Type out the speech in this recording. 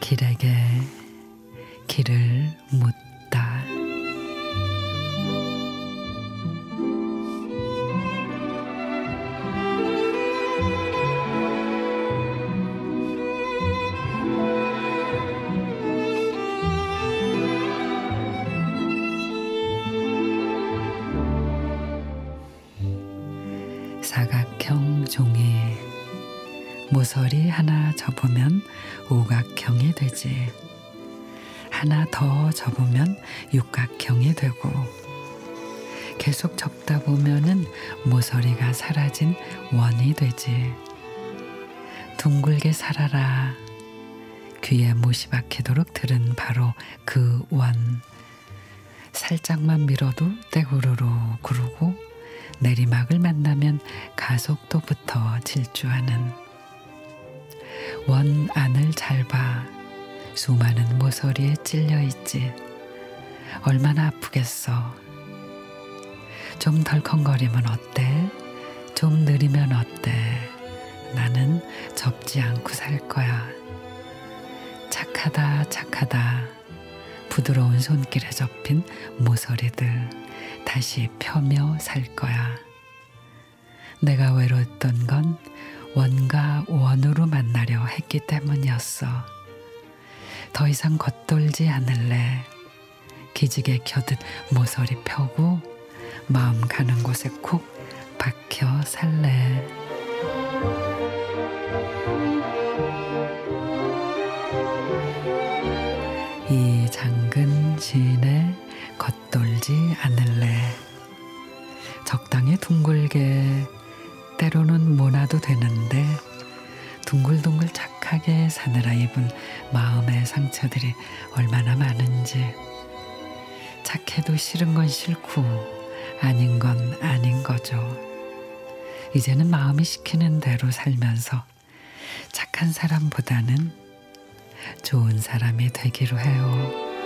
길에게 길을 묻 사각형 종이 모서리 하나 접으면 오각형이 되지. 하나 더 접으면 육각형이 되고 계속 접다 보면은 모서리가 사라진 원이 되지. 둥글게 살아라. 귀에 못이 박히도록 들은 바로 그 원. 살짝만 밀어도 떼구르르 구르고 내리막을 만나면 가속도부터 질주하는 원 안을 잘 봐. 수많은 모서리에 찔려 있지. 얼마나 아프겠어. 좀 덜컹거리면 어때? 좀 느리면 어때? 나는 접지 않고 살 거야. 착하다, 착하다. 부드러운 손길에 접힌 모서리들 다시 펴며 살 거야. 내가 외로웠던 건 원과 원으로 만나려 했기 때문이었어. 더 이상 겉돌지 않을래. 기지개 켜듯 모서리 펴고 마음 가는 곳에 콕 박혀 살래. 이 장근 시인의 겉돌지 않을래. 적당히 둥글게 때로는 모나도 되는데 둥글둥글 착하게 사느라 입은 마음의 상처들이 얼마나 많은지 착해도 싫은 건 싫고 아닌 건 아닌 거죠. 이제는 마음이 시키는 대로 살면서 착한 사람보다는 좋은 사람이 되기로 해요.